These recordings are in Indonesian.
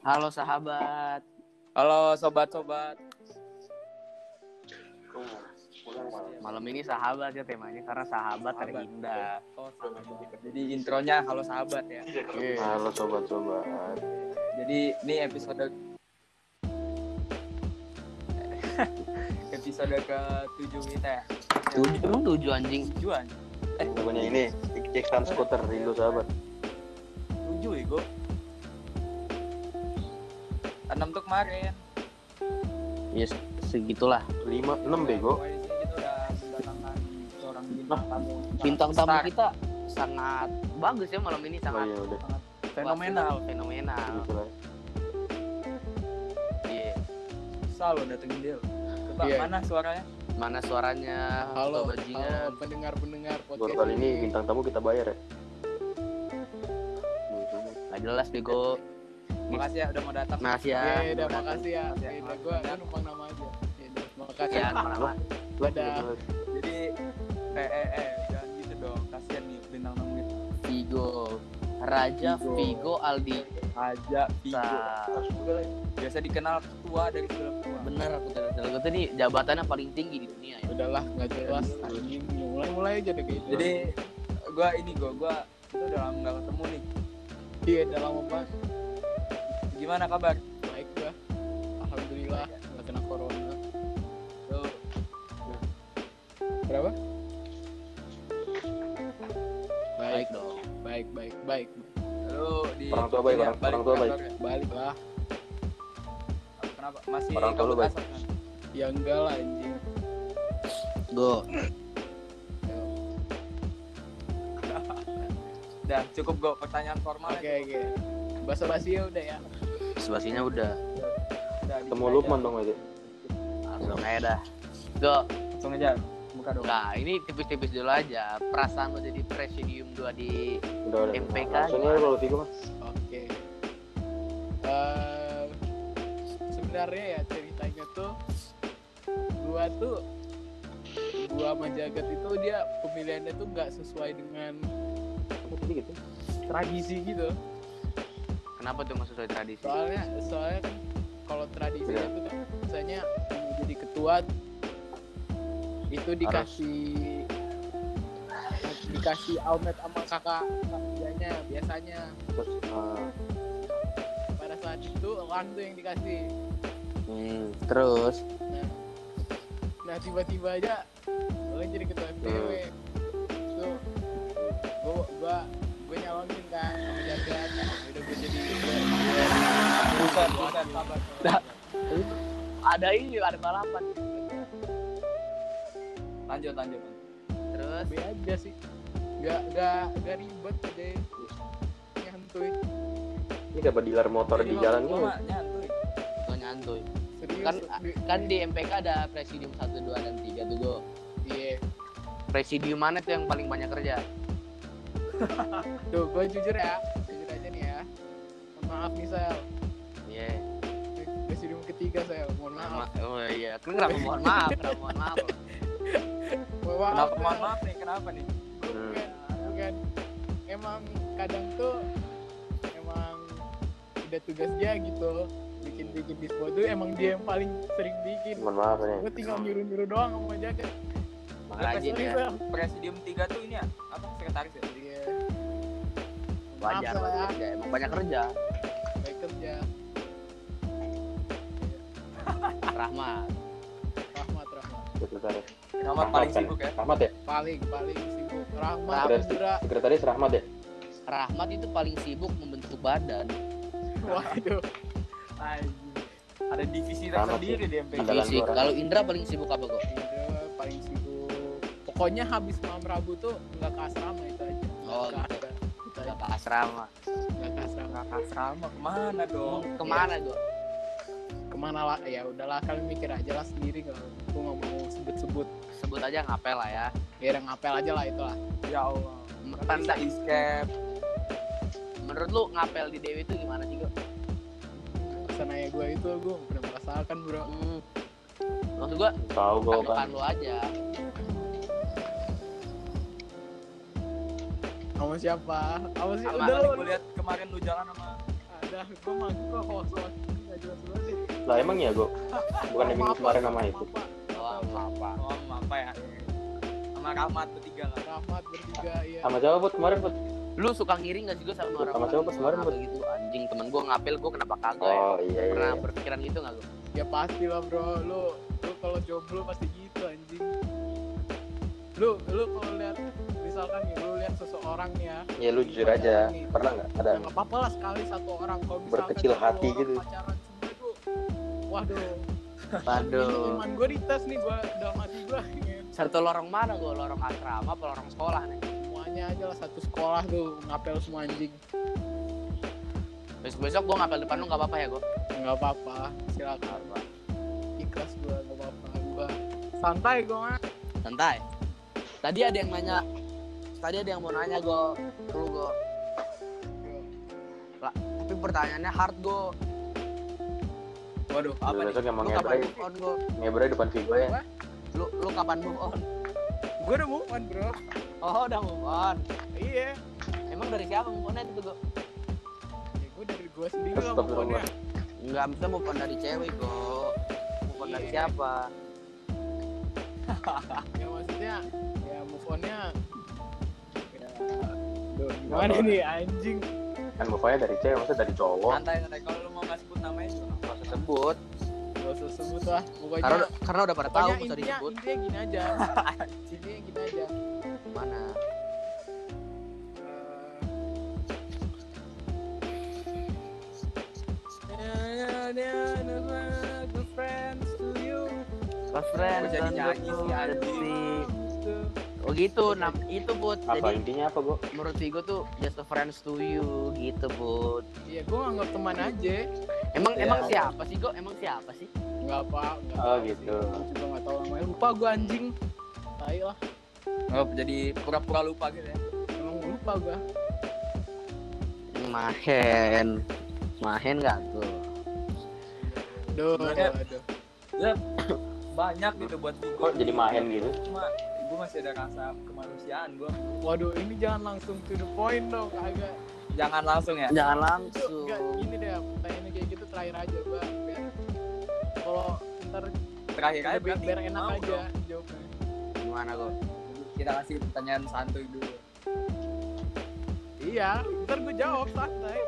Halo sahabat. Halo sobat-sobat. Malam ini sahabat ya temanya karena sahabat Sahabat. indah. Oh, sahabat. Jadi intronya halo sahabat ya. Halo sobat-sobat. Jadi ini episode episode ke-7 kita ya. Tujuh emang tujuh anjing. Tujuan. Pokoknya ini cek skuter rindu sahabat. 7 ya, Go. 6 tuh kemarin. Ya segitulah. 5 6 bego. Pokoknya di sini kita udah mendatangkan seorang bintang tamu. Bintang tamu Star. kita sangat bagus ya malam ini Oh sangat iya udah. sangat fenomenal. fenomenal. Gitu lah. Iya. Bisa lo datengin dia. Coba Iya. mana suaranya? Mana suaranya? Halo, halo pendengar-pendengar Baru podcast kali ini bintang tamu kita bayar ya. Nggak jelas bego. Makasih ya udah mau datang. Makasih ya. Iya, udah makasih ya. Ya. Iya, gua gua numpang nama aja. Iya, udah, makasih. Ya, nama. Dadah. Jadi eh eh eh jangan gitu dong. Kasihan nih bintang tamu kita. Vigo. Raja Vigo. Vigo Aldi. Aja Vigo. Sa- Biasa dikenal ketua dari film tua. Bener aku tadi aku tuh ini jabatannya paling tinggi di dunia ya. Udahlah, nggak jelas. Mulai-mulai aja deh kayak gitu. Jadi gua ini gua gua kita udah lama nggak ketemu nih. iya, udah lama banget. Gimana kabar? Baik gua. Alhamdulillah nggak kena corona. Tuh, Berapa? Baik Baik, dong. baik, baik, baik. lu di Orang tua baik, orang- balik orang tua baik. ya? Balik lah. Kenapa? Masih Orang tua baik. kan? Ya enggak lah anjing. Go. Udah cukup gua pertanyaan formal Oke, oke. Bahasa basi ya udah ya. Sebasinya udah. Udah, Ketemu dikit Lukman dong aja. Langsung aja dah. Go. Langsung aja. Buka dong. Nah, ini tipis-tipis dulu aja. Perasaan lo jadi presidium 2 di Udah udah. MPK Langsung aja kalau tiga mas. Oke. Eh, sebenarnya ya ceritanya tuh gua tuh gua sama Jagat itu dia pemilihannya tuh nggak sesuai dengan gitu? tradisi gitu. Kenapa tuh nggak sesuai tradisi? Soalnya soalnya kan kalau tradisi Iya. itu kan misalnya jadi ketua itu dikasih dikasih almet sama kakak kakaknya biasanya Terus ah, pada saat itu Lang tuh yang dikasih Hmm, terus Nah, nah tiba-tiba aja lo jadi ketua FPW. Itu gua gua gua kan sama jagat. Udah gua jadi Buset, buset, sabar. Dah. ada ini ada balapan. Lanjut, lanjut. Terus B aja sih. Gak gak gak ribet deh. Nyantuy. ini dapat dealer motor di jalan ini. nyantuy. gue nyantuy. Serius. Kan di- kan di MPK ada presidium 1 2 dan 3 tuh go. Iya. Presidium mana tuh yang paling banyak kerja? Tuh gua jujur ya. Jujur aja nih ya. Mohon maaf nih Sel. Iya. Presidium ketiga Sel. Mohon maaf. Ma- Oh iya, kan kenapa mohon maaf, kenapa mohon maaf. Mohon maaf. Kenapa mohon maaf nih? Kenapa nih? bukan bukan emang kadang tuh emang udah tugas dia gitu bikin bikin dispo tuh emang dia yang paling sering bikin Mohon maaf nih. gue tinggal nyuruh nyuruh doang sama jaga Rajin ya. Presidium 3 tuh ini ya? Apa sekretaris ya? Wajar, Maaf, Sel, ya. Emang banyak kerja. baik kerja Rahmat. rahmat rahmat Sekretaris. Rahmat paling kan? sibuk ya? Rahmat ya? paling paling sibuk rahmat Sekretaris, Indra sekretaris Rahmat ya? Rahmat itu paling sibuk membentuk badan. waduh. Ada divisi Rahmat tersendiri di Fisik. gua, Kalau Indra paling sibuk apa kok? Indra paling sibuk pokoknya habis malam rabu tuh nggak ke asrama itu aja Oh, gitu. Ke asrama. nggak ke asrama Nggak ke asrama ke mana dong? Ke mana gue? ke mana lah ya udahlah kalian mikir aja lah sendiri kalau gue nggak mau sebut-sebut Sebut aja ngapel lah ya. ya udah ngapel aja lah itulah Ya Allah. Tanda, Tanda escape. menurut lu ngapel di Dewi itu gimana sih kok? sananya gue itu gue pernah merasakan bro Hmm. Maksud gua Tahu gua tanggapan kan. lu aja. Sama siapa sama sih Sama udah lu gue lihat kemarin lu jalan sama dah gue mah gue host nggak Lah emang ya gue bukan yang minggu kemarin nama itu. Oh, apa? Oh, apa ya? Sama Rahmat bertiga lah. Rahmat bertiga ya Sama siapa buat kemarin buat? Lu suka ngiri gak sih gue sama orang Sama siapa pas kemarin, Bud? gitu anjing temen gue ngapel gue kenapa kagak ya? Oh iya iya. Pernah berpikiran gitu gak gue? ya pasti lah bro lu lu kalau jomblo pasti gitu anjing lu lu kalau lihat misalkan nih lu lihat seseorang nih ya Ya lu jujur aja. Pernah nggak ada? nggak apa-apa lah sekali satu orang kalau misalkan Berkecil satu hati orang gitu. pacaran semua tuh waduh ini Waduh. iman gue dites nih gue dalam hati gue Satu lorong mana gue? Lorong asrama apa lorong sekolah nih? semuanya aja lah satu sekolah tuh ngapel semua anjing Besok-besok gue ngapel depan lu gak apa-apa ya gue? nggak apa-apa silakan ikhlas gue nggak apa-apa gue santai gue mah Santai. Tadi ada yang nanya, tadi ada yang mau nanya gue, lu gue. Lah, tapi pertanyaannya hard gue. Waduh, apa nih? Besok yang mau Lu kapan move on gue? ngebre depan Vigo ya. Lu, lu kapan move on? gue udah move on bro Oh udah move on. iya Emang dari siapa move onnya itu gue? ya gue dari gue sendiri lah move onnya Enggak, bisa move on dari cewek kok. Move on dari Iya. siapa? ya maksudnya ya move onnya ya gimana nih anjing Kan on dari cewek, maksudnya dari cowok. Santai, santai. Kalau lu mau nggak sebut namanya nggak Gak usah sebut. gak usah sebut lah pokoknya Karena karena udah pada tahu pokoknya gak usah intinya disebut. intinya gini aja intinya gini aja Mana? Good friends to you. Best friend. Gua jadi nyanyi sih, anjing. Oh gitu, nam itu bud. Apa Jadi intinya apa gue? menurut Vigo tuh just a friends to you gitu bud. Iya, gue nganggap teman aja. Emang Ya. emang siapa sih Go? Emang siapa sih? Enggak apa, enggak Oh, gitu. sih. Gua juga enggak tahu namanya. Lupa gue anjing. Tai lah. Oh, jadi pura-pura lupa gitu ya. Emang lupa gue. Mahen. Mahen gak tuh? Duh, Sebenarnya- aduh. Banyak gitu buat gue. Kok jadi mahen gitu? Cuma masih ada rasa kemanusiaan gue. Waduh, ini jangan langsung to the point dong, kagak. Jangan langsung ya. Jangan langsung. enggak gini deh, pertanyaannya kayak gitu terakhir aja biar kalau ntar Terakhir aja biar, biar enak mau aja dong. jawabnya. Gimana Go? Kita kasih pertanyaan santuy dulu. Iya, ntar gue jawab santai.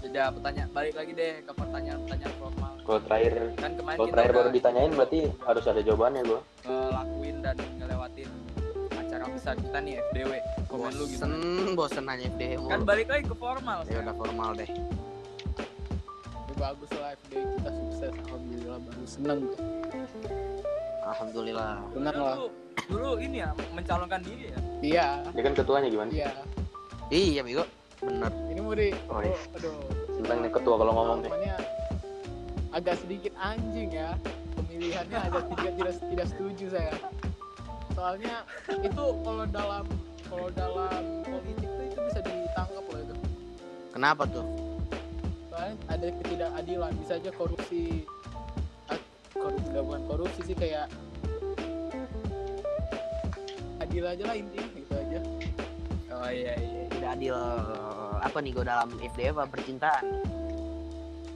Jadi pertanyaan balik lagi deh ke pertanyaan-pertanyaan formal. Kalau terakhir, Kan kemarin kalau terakhir udah baru ditanyain berarti harus ada jawabannya gue. ngelakuin dan ngelewatin besar kita nih FDW. Komen lu gimana? bosen nanya FD Kan balik lagi ke formal. Ya udah formal deh. Ya, bagus lah FD kita sukses, alhamdulillah bagus seneng tuh. Alhamdulillah. Seneng lah. dulu ini ya mencalonkan diri ya. Iya, Dia kan ketuanya gimana? iya. Iya Vigo. Bener. Ini mau di, Oh, oh, iya. aduh. Tentang nih ketua kalau ngomong nih. Pokoknya agak sedikit anjing ya pemilihannya agak tidak tidak tidak setuju saya soalnya itu kalau dalam kalau dalam politik tuh itu bisa ditangkap loh itu Kenapa tuh? soalnya ada ketidakadilan bisa aja korupsi ah, korupsi bukan korupsi sih kayak adil aja lah intinya gitu aja Oh iya iya. Tidak adil. Apa nih Go dalam FD apa percintaan?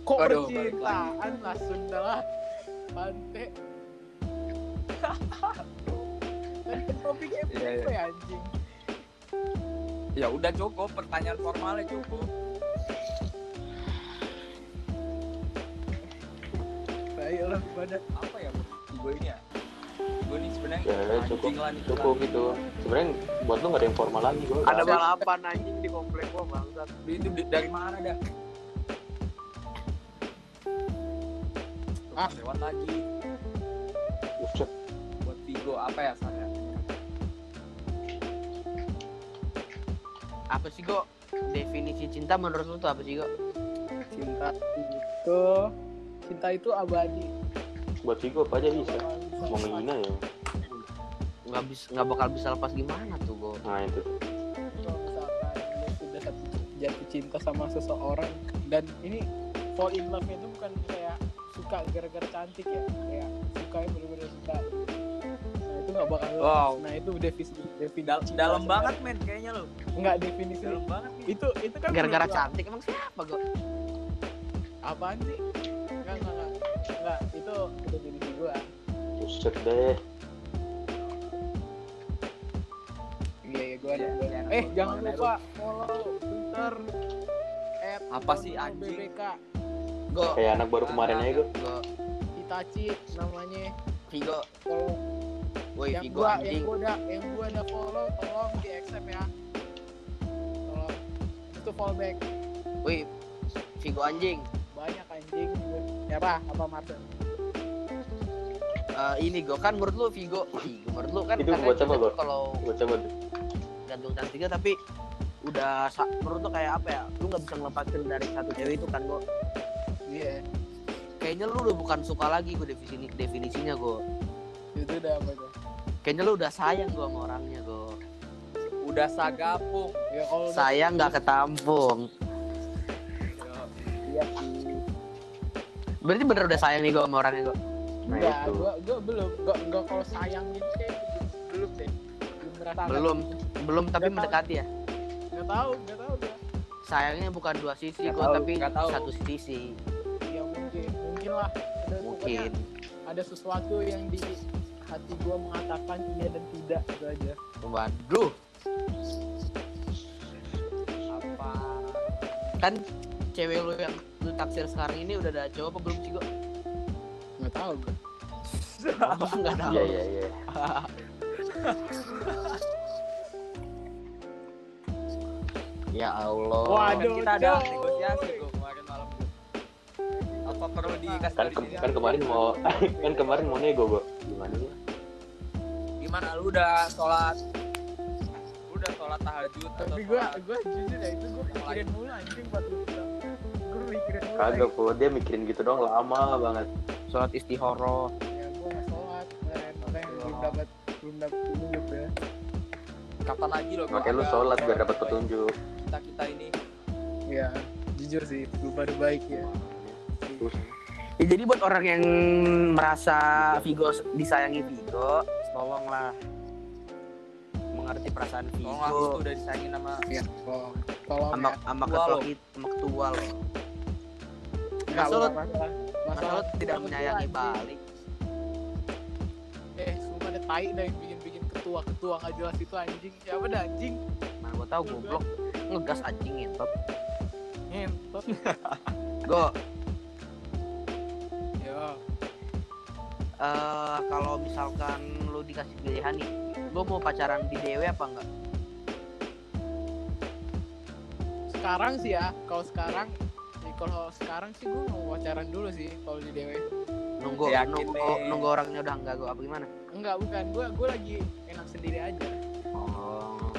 kok balik percintaan lah Sunda lah Bante topiknya Iya, iya. apa ya anjing Ya udah cukup pertanyaan formalnya cukup. Baik lah pada Apa ya? Gue ini ya. Gue ini sebenarnya Ya, anjing cukup, lah nih, cukup gitu. Sebenarnya buat lu nggak ada yang formal lagi gue. Ada balapan anjing di komplek gua bangsat. Itu dari mana dah? Ah. lewat lagi Buset. buat Vigo apa ya saya? Apa sih Go? Definisi cinta menurut lu tuh apa sih Go? cinta itu cinta itu abadi Buat Vigo apa aja bisa. Mau menghina ya. Nggak bisa nggak bakal bisa lepas gimana tuh Go? Nah itu. sudah jatuh cinta sama seseorang dan ini fall in love itu bukan kayak suka gara-gara cantik ya kayak suka yang bener-bener suka nah itu nggak bakal. Wow. nah itu definisi definisi dalam sebenarnya. banget men kayaknya lo. Nggak definisi Dalam banget nih. itu itu kan Gara-gara cantik emang siapa Go? apaan sih enggak enggak enggak enggak itu definisi gue Buset deh. iya iya gue ada gua ada. anak eh jangan lupa follow twitter Apa sih, anjing? BBK Go, Kayak anak baru kemarin aja gue. go, Itachi namanya Vigo, follow woi yang Vigo gua anjing. yang gua udah yang gua udah follow tolong di accept ya itu fallback Woi, Vigo anjing. banyak anjing ya apa apa Marcel Eh, ini go kan menurut lu Vigo, Vigo menurut lu kan Itu apa, tuh Go? kalau Gue coba tuh. gantung cantiknya tapi udah sa- menurut lu kayak apa ya? Lu nggak bisa ngelepasin dari satu cewek itu kan go. iya Kayaknya lu udah bukan suka lagi gue definisi definisinya go. itu udah apa tuh Kayaknya lu udah sayang go sama orangnya go. Udah sagapung. ya kalau Sayang nggak ketampung. Iya sih Berarti bener udah sayang nih go sama orangnya go. Nah Enggak, itu. gua gua belum gua enggak kalau sayang gitu kayak belum deh belum Belum, belum tapi tahu. mendekati ya. nggak tahu nggak tahu gua Sayangnya bukan dua sisi Nggak go, tahu, tapi tahu. satu sisi. ya mungkin mungkin lah ada Mungkin. ada sesuatu yang di hati gua mengatakan iya dan tidak itu aja Waduh, kan cewek lu yang lu taksir sekarang ini udah ada cowok apa belum sih go? nggak tahu gua Oh, nggak tahu. Iya iya iya. Ya Allah. Waduh, Kan kita ada negosiasi kok kemarin malam tuh. Apa perlu dikasih Kan ke- kan kemarin mau kan kemarin mau nego gue. Gimana? Gimana lu udah sholat? Udah sholat tahajud atau tapi gua sholat? gua jujur ya itu gua pikirin mulu anjing buat gua mikirin mulu Kagak kok dia mikirin gitu dong lama banget. Sholat istihoro. ya gua nggak sholat kemarin makanya belum dapat belum dapat petunjuk ya Kapan lagi lo? Makanya lu sholat biar dapat petunjuk. Kita kita ini. ya jujur sih belum ada baik ya Terus Ya, jadi buat orang yang merasa Vigo disayangi Vigo, tolonglah mengerti perasaan Vigo. Oh, aku udah disayangin sama ya tolong tolong sama ya sama Ketua kita, sama ketua lo. Masa lo, masa tidak menyayangi balik? eh sumpah ada tai dah yang bikin bikin ketua ketua nggak jelas itu anjing siapa dah anjing Mana gua tahu goblok ngegas anjing ngentot. ngentot Go, eh kalau misalkan lu dikasih pilihan nih, lu mau pacaran di DW apa enggak? sekarang sih ya kalau sekarang ya kalau sekarang sih gue mau pacaran dulu sih kalau di dewe Nunggu Yakin nunggu nunggu orangnya udah enggak gua apa gimana? enggak bukan gue gue lagi enak sendiri aja Oh.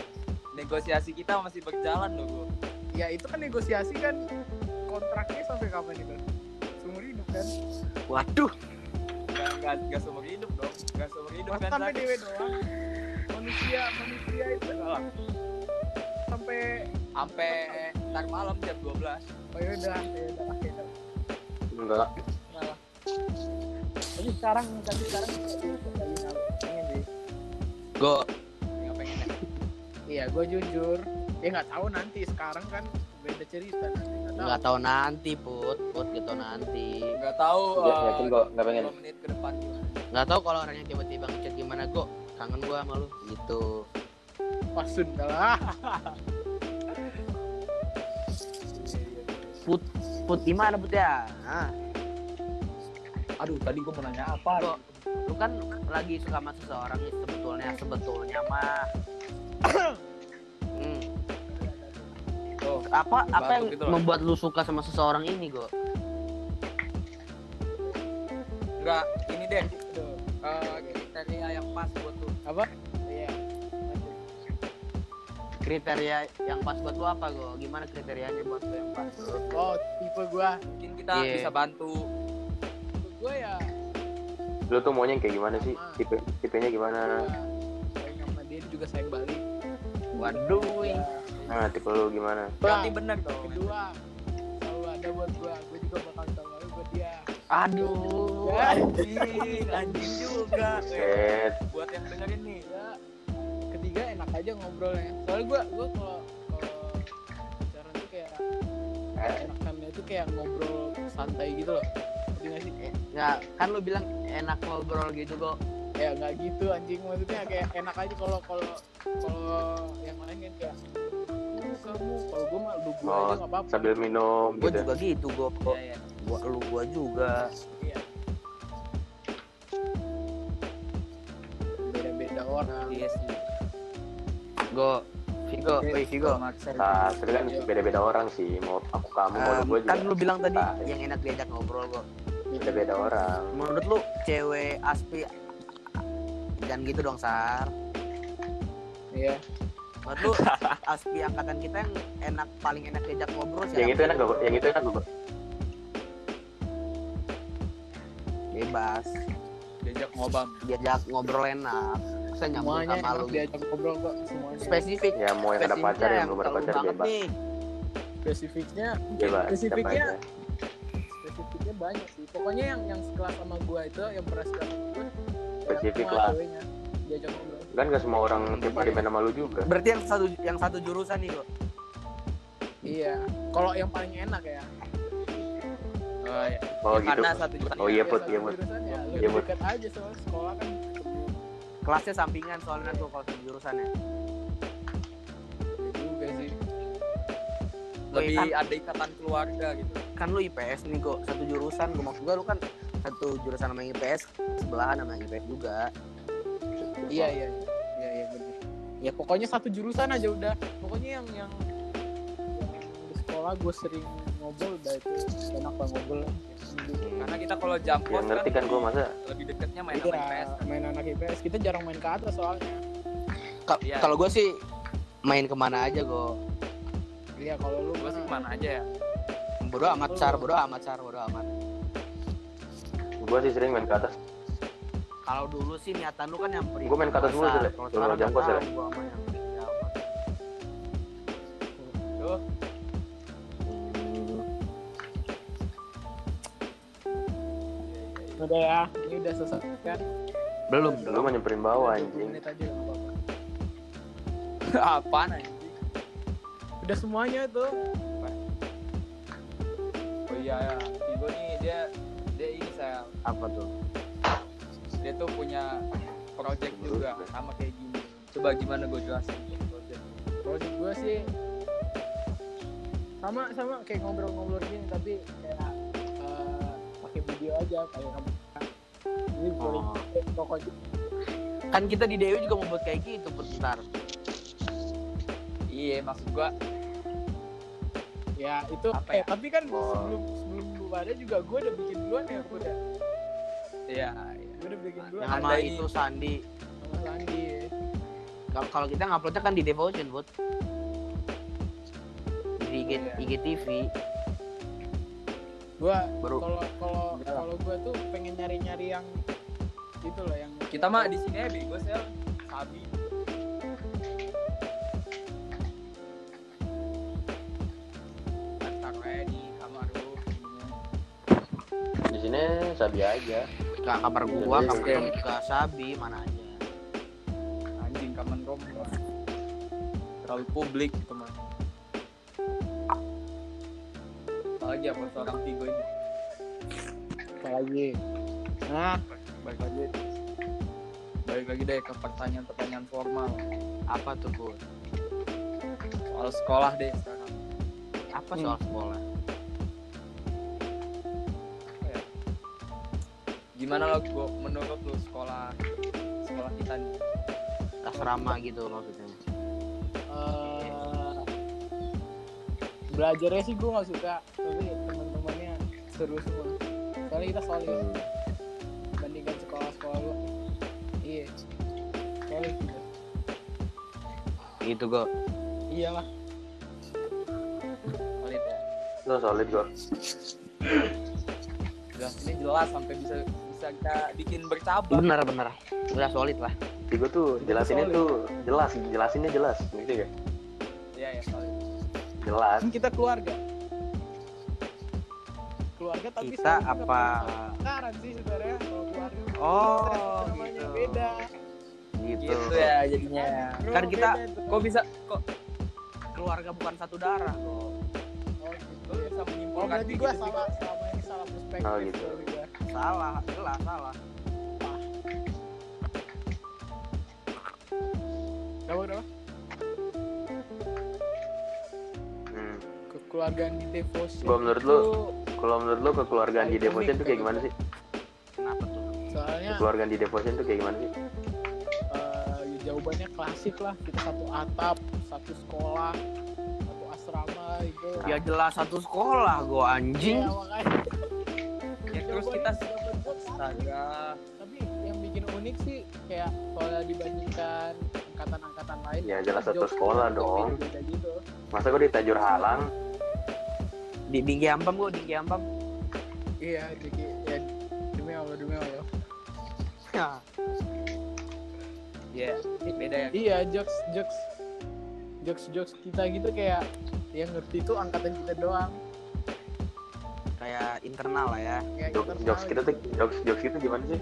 negosiasi kita masih berjalan loh gua. ya itu kan negosiasi kan kontraknya sampai kapan itu seumur hidup kan Waduh, Gak, gak, gak seumur hidup dong. Gak seumur hidup Masa kan. sampai dewe doang manusia manusia itu Enggak lah. sampai Sampai ntar malam jam 12 oh ya udah ya udah oke dah. enggak. Tapi sekarang tapi sekarang pengen deh go. Nggak pengen ya. iya gue jujur ya nggak tahu nanti sekarang kan beda cerita nanti nggak tahu nanti, Put. Put gitu nanti. Nggak tahu. Ya, eh, yakin kok nggak pengen. 10 menit ke depan gimana. Nggak tahu kalau orangnya tiba-tiba ngechat gimana, Go. Kangen gua sama lu gitu. Wah, Sunda lah. Put gimana, Put ya? Hah? Aduh, tadi gua mau nanya apa? Go. Lu kan lagi suka sama seseorang nih sebetulnya, sebetulnya mah. Apa apa yang gitu membuat lu suka sama seseorang ini, Go? enggak, ini deh. Eh, kriteria yang pas buat lu. Apa? Iya. Kriteria yang pas buat lu apa, Go? Gimana kriterianya buat lu yang pas? Oh, tipe gua. Mungkin kita Iya. bisa bantu. Tipe gua ya Lu tuh maunya kayak gimana sih? Tipe tipenya gimana? gua sayang sama dia dia juga sayang balik. Waduh. Ya. Nah, tipe lu gimana? Berarti Bang, bener dong. kedua selalu ada buat gua. Gua juga bakal selalu buat dia. Aduh. Ya. Anjing, anjing juga. Set. Buat yang dengerin nih. Ya. Ketiga enak aja ngobrolnya. Soalnya gua gua kalau kalau pacaran tuh kayak enakannya itu kayak ngobrol santai gitu loh nggak sih Eh, nggak kan lu bilang enak ngobrol gitu kok ya nggak gitu anjing maksudnya kayak enak aja kalau kalau kalau yang lain kan kayak "Uh, kamu. Kalau gue mah lu gue Oh, aja nggak apa-apa. sambil minum gue gitu juga gitu gue kok Iya, iya. gua lu gua juga. Iya. beda-beda orang. Iya sih. gue Vigo woi Vigo. Nah tapi kan beda-beda orang sih. Mau aku kamu mau Em, gue juga kan lu bilang tadi Ah. yang enak diajak ngobrol kok beda-beda orang. Menurut lu cewek aspi jangan gitu dong sar. Iya menurut lu aspi angkatan kita yang enak paling enak diajak ngobrol siapa? yang itu enak gak yang itu enak gak bebas. Diajak ngobam. diajak ngobrol enak. Saya nyambung semuanya sama lu. diajak ngobrol kok semuanya. Spesifik. Ya mau yang ada spesifiknya pacar yang belum ada pacar bebas. nih. Spesifiknya bebas siapa spesifiknya aja. spesifiknya banyak sih. Pokoknya yang yang sekelas sama gua itu yang pernah sekelas sama gua Spesifik lah. diajak ngobrol kan gak semua orang tiap hari main sama lu juga. Berarti yang satu yang satu jurusan nih kok iya. Kalau yang paling enak ya? Oh iya. oh Ya, gitu. Karena satu juta. Oh iya, ya, Put, iya, Put. jurusan ya Iya, Put. dekat aja soal sekolah kan. Kelasnya sampingan soalnya tuh kalau satu jurusan ya. Juga sih. Lebih Kan- ada ikatan keluarga gitu. kan lu IPS nih kok. Satu jurusan gue maksud gue lu kan satu jurusan sama IPS sebelahan sama IPS juga iya iya iya iya benar ya pokoknya satu jurusan aja udah. Pokoknya yang yang yang di sekolah gue sering ngobrol udah itu enak lah ngobrol. Karena kita kalau jam yang kos ngerti kan gue masa. lebih deketnya main sama IPS. iya main anak IPS kita jarang main ke atas soalnya. Ka- Iya. kalau gue sih main ke mana aja kok iya kalau lu Gue sih ke mana aja ya. bodo amat sar. Bodo amat sar. Bodo amat. Gue sih sering main ke atas kalau dulu sih niatan lu kan nyamperin Gua main ke atas dulu, Sile. kalau sekarang jam kos, Hmm, udah ya ini udah selesai kan? Belum lu belum. nyamperin bawah 20 anjing. menit aja nggak apa-apa. Apaan anjing? udah semuanya tuh Oh iya ya. Tigo nih dia dia ini saya apa tuh dia tuh punya project juga sama kayak gini. Coba gimana gue jelasin project. project gue sih sama sama kayak ngobrol-ngobrol gini tapi kayak eh, pakai video aja kayak kamu ini boleh Oh. pokoknya kan kita di Dewi juga mau buat kayak gitu bentar Iya, maksud gua ya itu Apa eh ya? tapi kan Oh. sebelum sebelum lu pada juga gue udah bikin duluan ya udah iya, iya. Gue udah bikin duluan Yang sama itu Sandi sama Landi Kalau- kalau kita nguploadnya kan di Devotion buat di IG, Iya. IGTV gue baru kalau kalau kalau gue tuh pengen nyari-nyari yang itu loh yang Kita mah di sini ya bego sel. Sabi. Aja di kamar lu. di sini sabi aja ke kamar gua Jadi, kamar oke. ke Sabi mana aja Anjing kaman rom. Terlalu publik gitu mah. Apalagi apa seorang Tigo ini. apa lagi nah Balik lagi. Balik lagi deh ke pertanyaan-pertanyaan formal. apa tuh bu Soal sekolah deh sekarang. apa Hmm. soal sekolah Gimana lo gua menurut lu sekolah sekolah kita nih? asrama gitu maksudnya. Eh belajarnya sih gue nggak suka tapi teman-temannya seru semua. Soalnya kita solid. Hmm. bandingkan sekolah-sekolah lu iya. Solid gitu gitu kok iyalah. Solid ya. lo solid gue Jelas ini jelas sampai bisa kita bikin bercabang. bener bener udah solid lah gue tuh jelasinnya solid. tuh jelas jelasinnya jelas ngerti gak Iya ya solid. jelas kan kita keluarga keluarga tapi kita apa pacaran sih sebenarnya kalau keluarga oh namanya gitu beda gitu, Gitu ya jadinya. Kan kita- beda. Kok bisa kok keluarga bukan satu darah kok oh, gitu. Bisa Oh menyimpulkan berarti gue gitu sih, salah selama ini salah perspektif. Oh, gitu. Salah, jelas salah. Kamu kenapa? Hmm. Kekeluargaan di devotion. Gua menurut itu lu, Kalau menurut lu kekeluargaan di unik tuh kayak gimana sih? Kenapa tuh? Soalnya Kekeluargaan di Devotion tuh kayak gimana sih? eh, ya jawabannya klasik lah. Kita satu atap, satu sekolah, satu asrama gitu. Ya jelas satu sekolah gua anjing. Ya, makanya. Terus kita astaga. Tapi yang bikin unik sih kayak kalau dibandingkan angkatan-angkatan lain. Ya, jelas satu sekolah dong. gitu. Masa gua di Tajur Halang? Di Dinggi Ampam gua, Dinggi Ampam. Iya, jadi ya demi Allah demi Allah. Ya. Ya, beda ya. Iya, jokes jokes jokes jokes kita gitu kayak yang ngerti itu angkatan kita doang. Internal lah ya. Kayak Jokes, jokes kita tuh, gitu. jokes, jokes itu gimana sih?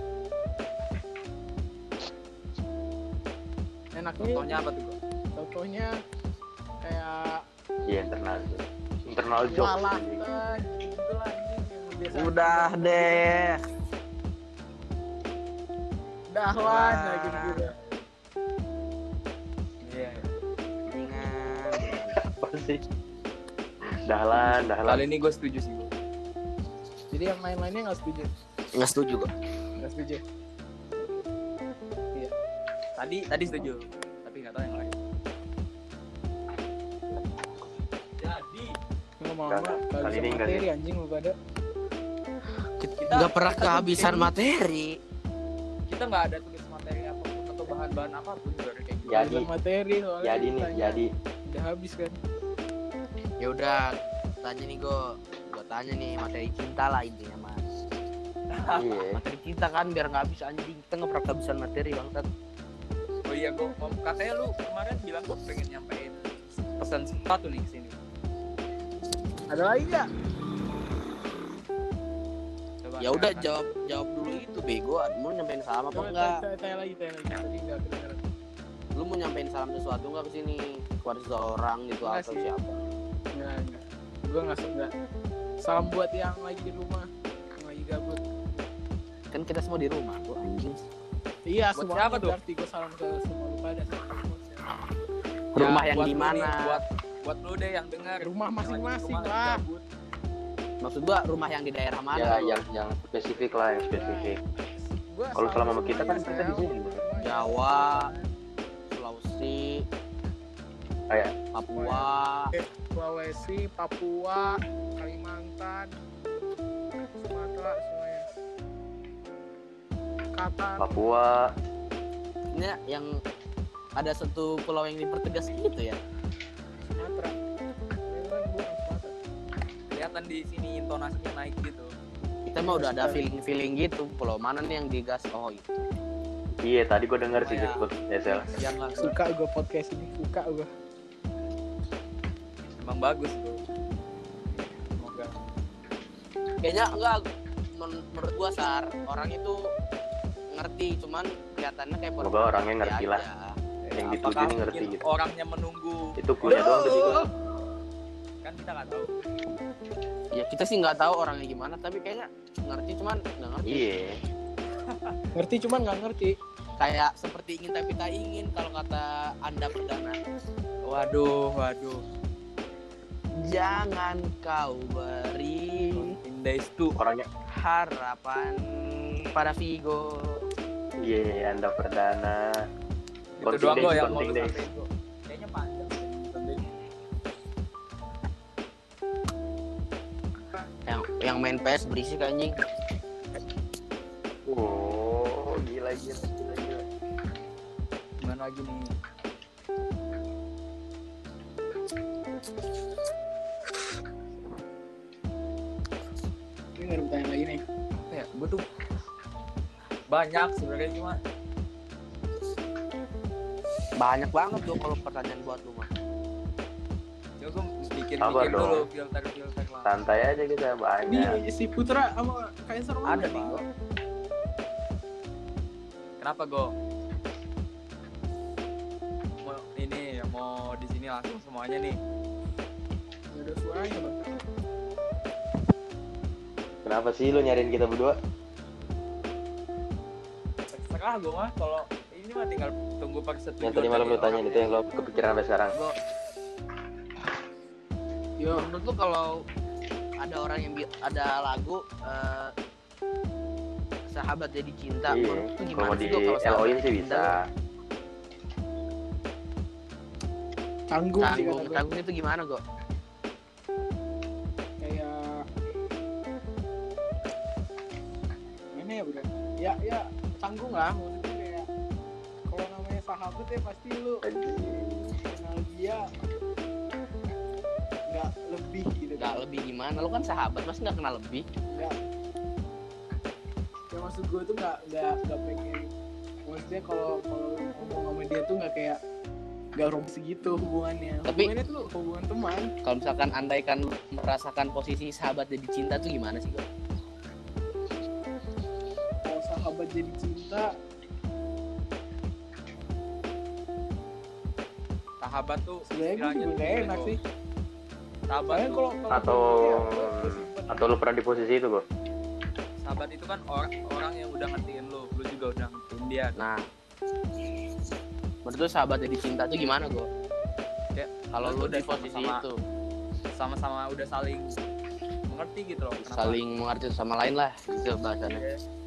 enaknya Contohnya apa tuh? Contohnya kayak Iya internal. Internal jokes. walah anjing. gitu lah Udah kita- deh. Udah lah Wah. kayak gitu-gitu. Iya. Apa sih? Dahlan, dahlan. Kali ini gue setuju sih. Jadi yang lain-lainnya nggak setuju. Nggak setuju gua. Nggak setuju. Tadi tadi setuju, tapi nggak tahu yang lain. Jadi Nggak, kali ini materi anjing lu pada. Kita nggak pernah kita kehabisan ini- materi. kita nggak ada tulis materi apa pun atau bahan-bahan apa pun baru kayak gitu. Jadi. Materi soalnya Jadi nih, jadi. udah habis kan. Ya udah, tanya nih gua. Tanya nih materi cinta lah intinya mas. Iya. Materi cinta kan biar nggak habis anjing. Kita nggak kehabisan materi bangsat. Oh iya gue katanya lu kemarin bilang gue pengen nyampein pesan sepatu nih ke sini. Ada lagi nggak? Ya udah jawab jawab dulu itu bego. Mau nyampein salam apa enggak? tanya, tanya lagi, tanya lagi. Tadi nggak kedengeran. Lu mau nyampein salam sesuatu enggak ke sini? Kepada seseorang gitu Enggak atau siapa? Nggak, nggak. Gue nggak nggak. Salam buat yang lagi di rumah, yang lagi gabut. Kan kita semua di rumah, gua anjing. Iya, Buat semua siapa tuh? Berarti gue salam ke semua lu pada. Ya, Rumah yang buat di mana? buat buat lu deh yang dengar. Rumah Yang masing-masing lah. gabut. Maksud gua rumah yang di daerah mana? Ya, yang yang spesifik lah, yang spesifik. Kalau selama sama kita kan kita di sini. Jawa. Sulawesi, Kayak Papua, Sulawesi, Papua, Kalimantan, Sumatera semuanya. Qatar, Papua. ini yang ada satu pulau yang dipertegas gitu ya. Sumatera. Kelihatan di sini intonasinya naik gitu. Kita mah udah ada feeling-feeling gitu. Pulau mana nih yang digas? Oh itu. Iya, tadi gue denger sih Oh, ya. Suka gue podcast ini, suka gue. Emang bagus bro. Kayaknya enggak men- menurut gua Sar, orang itu ngerti cuman kelihatannya kayak Semoga orangnya ngerti lah. aja. Yang Apakah ditujuin ngerti mungkin gitu. Orangnya menunggu. Itu punya doang tadi gua. Kan kita nggak tahu. Ya kita sih nggak tahu orangnya gimana, tapi kayaknya ngerti cuman nggak ngerti. Iya. Ngerti cuman nggak ngerti. Kayak seperti ingin tapi tak ingin kalau kata Anda perdana. Waduh, waduh. Jangan kau beri In days tuh. Orangnya harapan pada Vigo. iya, Anda perdana. Itu doang lo yang mau. Kayaknya panjang. Yang yang main PS berisik anjing. Oh, gila gila gila gila. Gimana lagi nih? Ini nggak ada pertanyaan lagi nih. Ya? Gue tuh banyak sebenarnya cuma Banyak banget tuh kalau pertanyaan buat lu mah. coba gue dong. dulu filter filter lah. Santai aja kita banyak. Ini si Putra sama Kaiser mana Ada nih? Kenapa go? Mau ini mau di sini langsung semuanya nih. Ada suaranya bang. Kenapa sih lu nyariin kita berdua? Terserah gue mah kalau ini mah tinggal tunggu persetujuan. Yang tadi malam lu tanya orang. itu yang lo kepikiran sampai sekarang. Yo, menurut lu kalau ada orang yang ada lagu eh, sahabat jadi cinta Iya. menurut lu Kalau gimana mau sih kalau LO-in sih cinta bisa. tanggung tanggung tanggung itu gimana go ya bro ya ya tanggung lah maksudnya kayak kalau namanya sahabat ya pasti lu kenal dia. Nggak lebih gitu. Nggak lebih gimana? Lu kan sahabat mas nggak kenal lebih. Nggak ya maksud gue tuh nggak nggak nggak pengen. Maksudnya kalau kalau ngomong sama dia tuh nggak kayak nggak romantis gitu hubungannya. Tapi- hubungannya tuh hubungan teman. kalau misalkan andaikan merasakan posisi sahabat jadi cinta tuh gimana sih go sahabat jadi cinta Sahabat tuh sebenarnya gue juga enak sih Sahabat Soalnya kalau kalau Atau ya, atau lu pernah di posisi itu, Bro? sahabat itu kan orang orang yang udah ngertiin lu, lu juga udah ngertiin dia. nah menurut lu sahabat jadi cinta tuh gimana go Kayak kalau lu di posisi sama-sama- itu Sama-sama udah saling mengerti gitu loh. Kenapa? saling mengerti sama lain lah gitu bahasannya maksudnya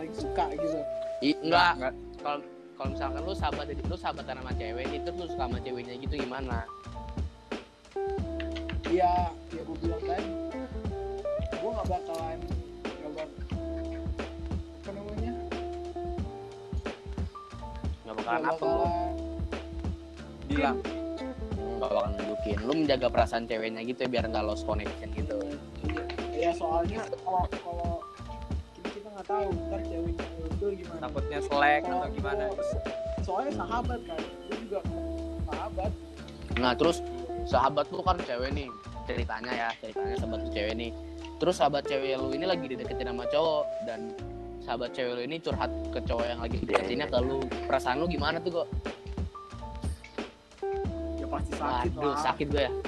saling suka gitu. I, enggak. Enggak. kalau kalau misalkan lu sahabat jadi lu sahabat sama cewek itu lu suka sama ceweknya gitu gimana? Ya ya gue bilang kan gue nggak bakalan nggak bak apa namanya? Nggak bakalan nggak apa gua bakalan. Bilang. nggak bakal nunjukin. Lu menjaga perasaan ceweknya gitu ya biar nggak lost connection gitu. Ya soalnya kalau kalau nggak tahu. Ntar ceweknya itu gimana. Takutnya selek atau gimana. soalnya sahabat kan. Gue juga sahabat. Nah terus sahabat lu kan cewek nih ceritanya ya ceritanya sahabat cewek nih. Terus sahabat cewek lu ini lagi dideketin sama cowok dan sahabat cewek lu ini curhat ke cowok yang lagi deketinnya ke lu. Perasaan lu gimana tuh kok ya pasti sakit waduh lah sakit gue ya.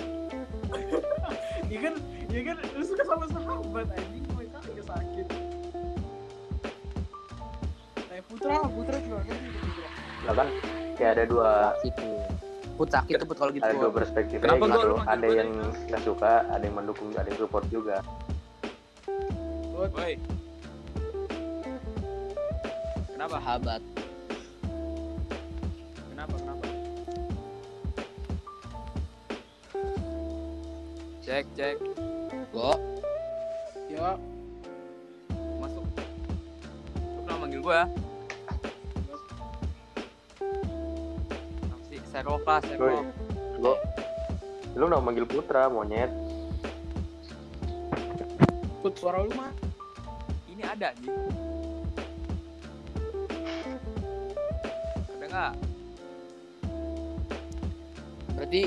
Ya kan ya kan lu suka sama sahabat anjing putra putra sih putra Lah kan kayak ada dua gitu put sakit tuh put kalau gitu ada dua perspektifnya Kenapa gitu. gua Ada yang nggak suka, ada yang mendukung, ada yang support juga. Woi. Kenapa? sahabat Kenapa? Kenapa? Cek, cek. kok ya Masuk. Lu pernah manggil gua? Serok lah, lo lu nggak manggil Putra, monyet. put suara lu mah Ini ada nih. Ada nggak? berarti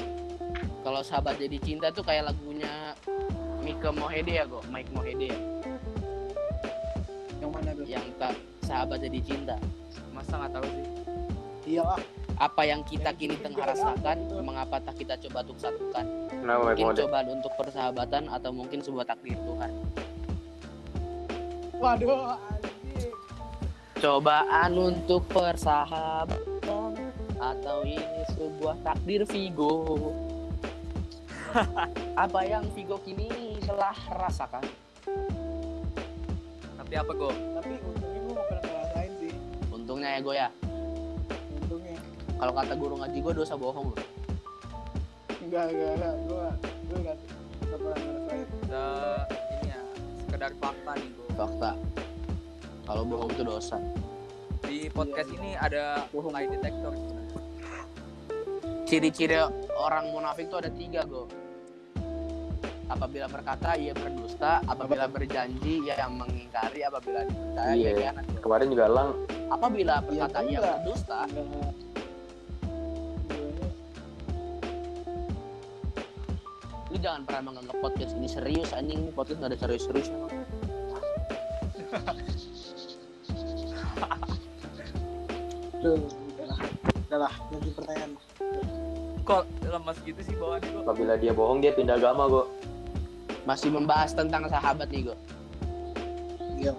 kalau sahabat jadi cinta tuh kayak lagunya Mika Mohede ya kok Mike Mohede ya yang mana tuh yang tak sahabat jadi cinta Masa nggak tahu sih? iyalah apa yang kita kini tengah rasakan? Apa mengapa tak kita coba untuk satukan? Kenapa mungkin Mode? cobaan untuk persahabatan atau mungkin sebuah takdir Tuhan. Waduh anjing cobaan untuk persahabatan atau ini sebuah takdir Vigo. Apa yang Vigo kini telah rasakan? Tapi apa gua? tapi untungnya gue gak pernah ngerasain sih. Untungnya ya gue ya kalau kata guru ngaji gue dosa bohong loh enggak enggak enggak gue gue gak gak pernah ngerasain Udah ini ya sekedar fakta nih gua. fakta kalau bohong itu dosa Di podcast Iya, ini ada Bohong. lie detector ciri-ciri orang munafik tuh ada tiga go apabila berkata ia berdusta apabila berjanji ia yang mengingkari apabila dipercaya Iya. ia. Kemarin juga Lang apabila berkata ia juga. berdusta enggak jangan pernah menganggap podcast ini serius anjing. Ini podcast gak ada serius-serius lah. Ganti pertanyaan. Kok lemas gitu sih bawaannya gua? apabila dia bohong dia pindah agama kok. masih membahas tentang sahabat nih gue Iya.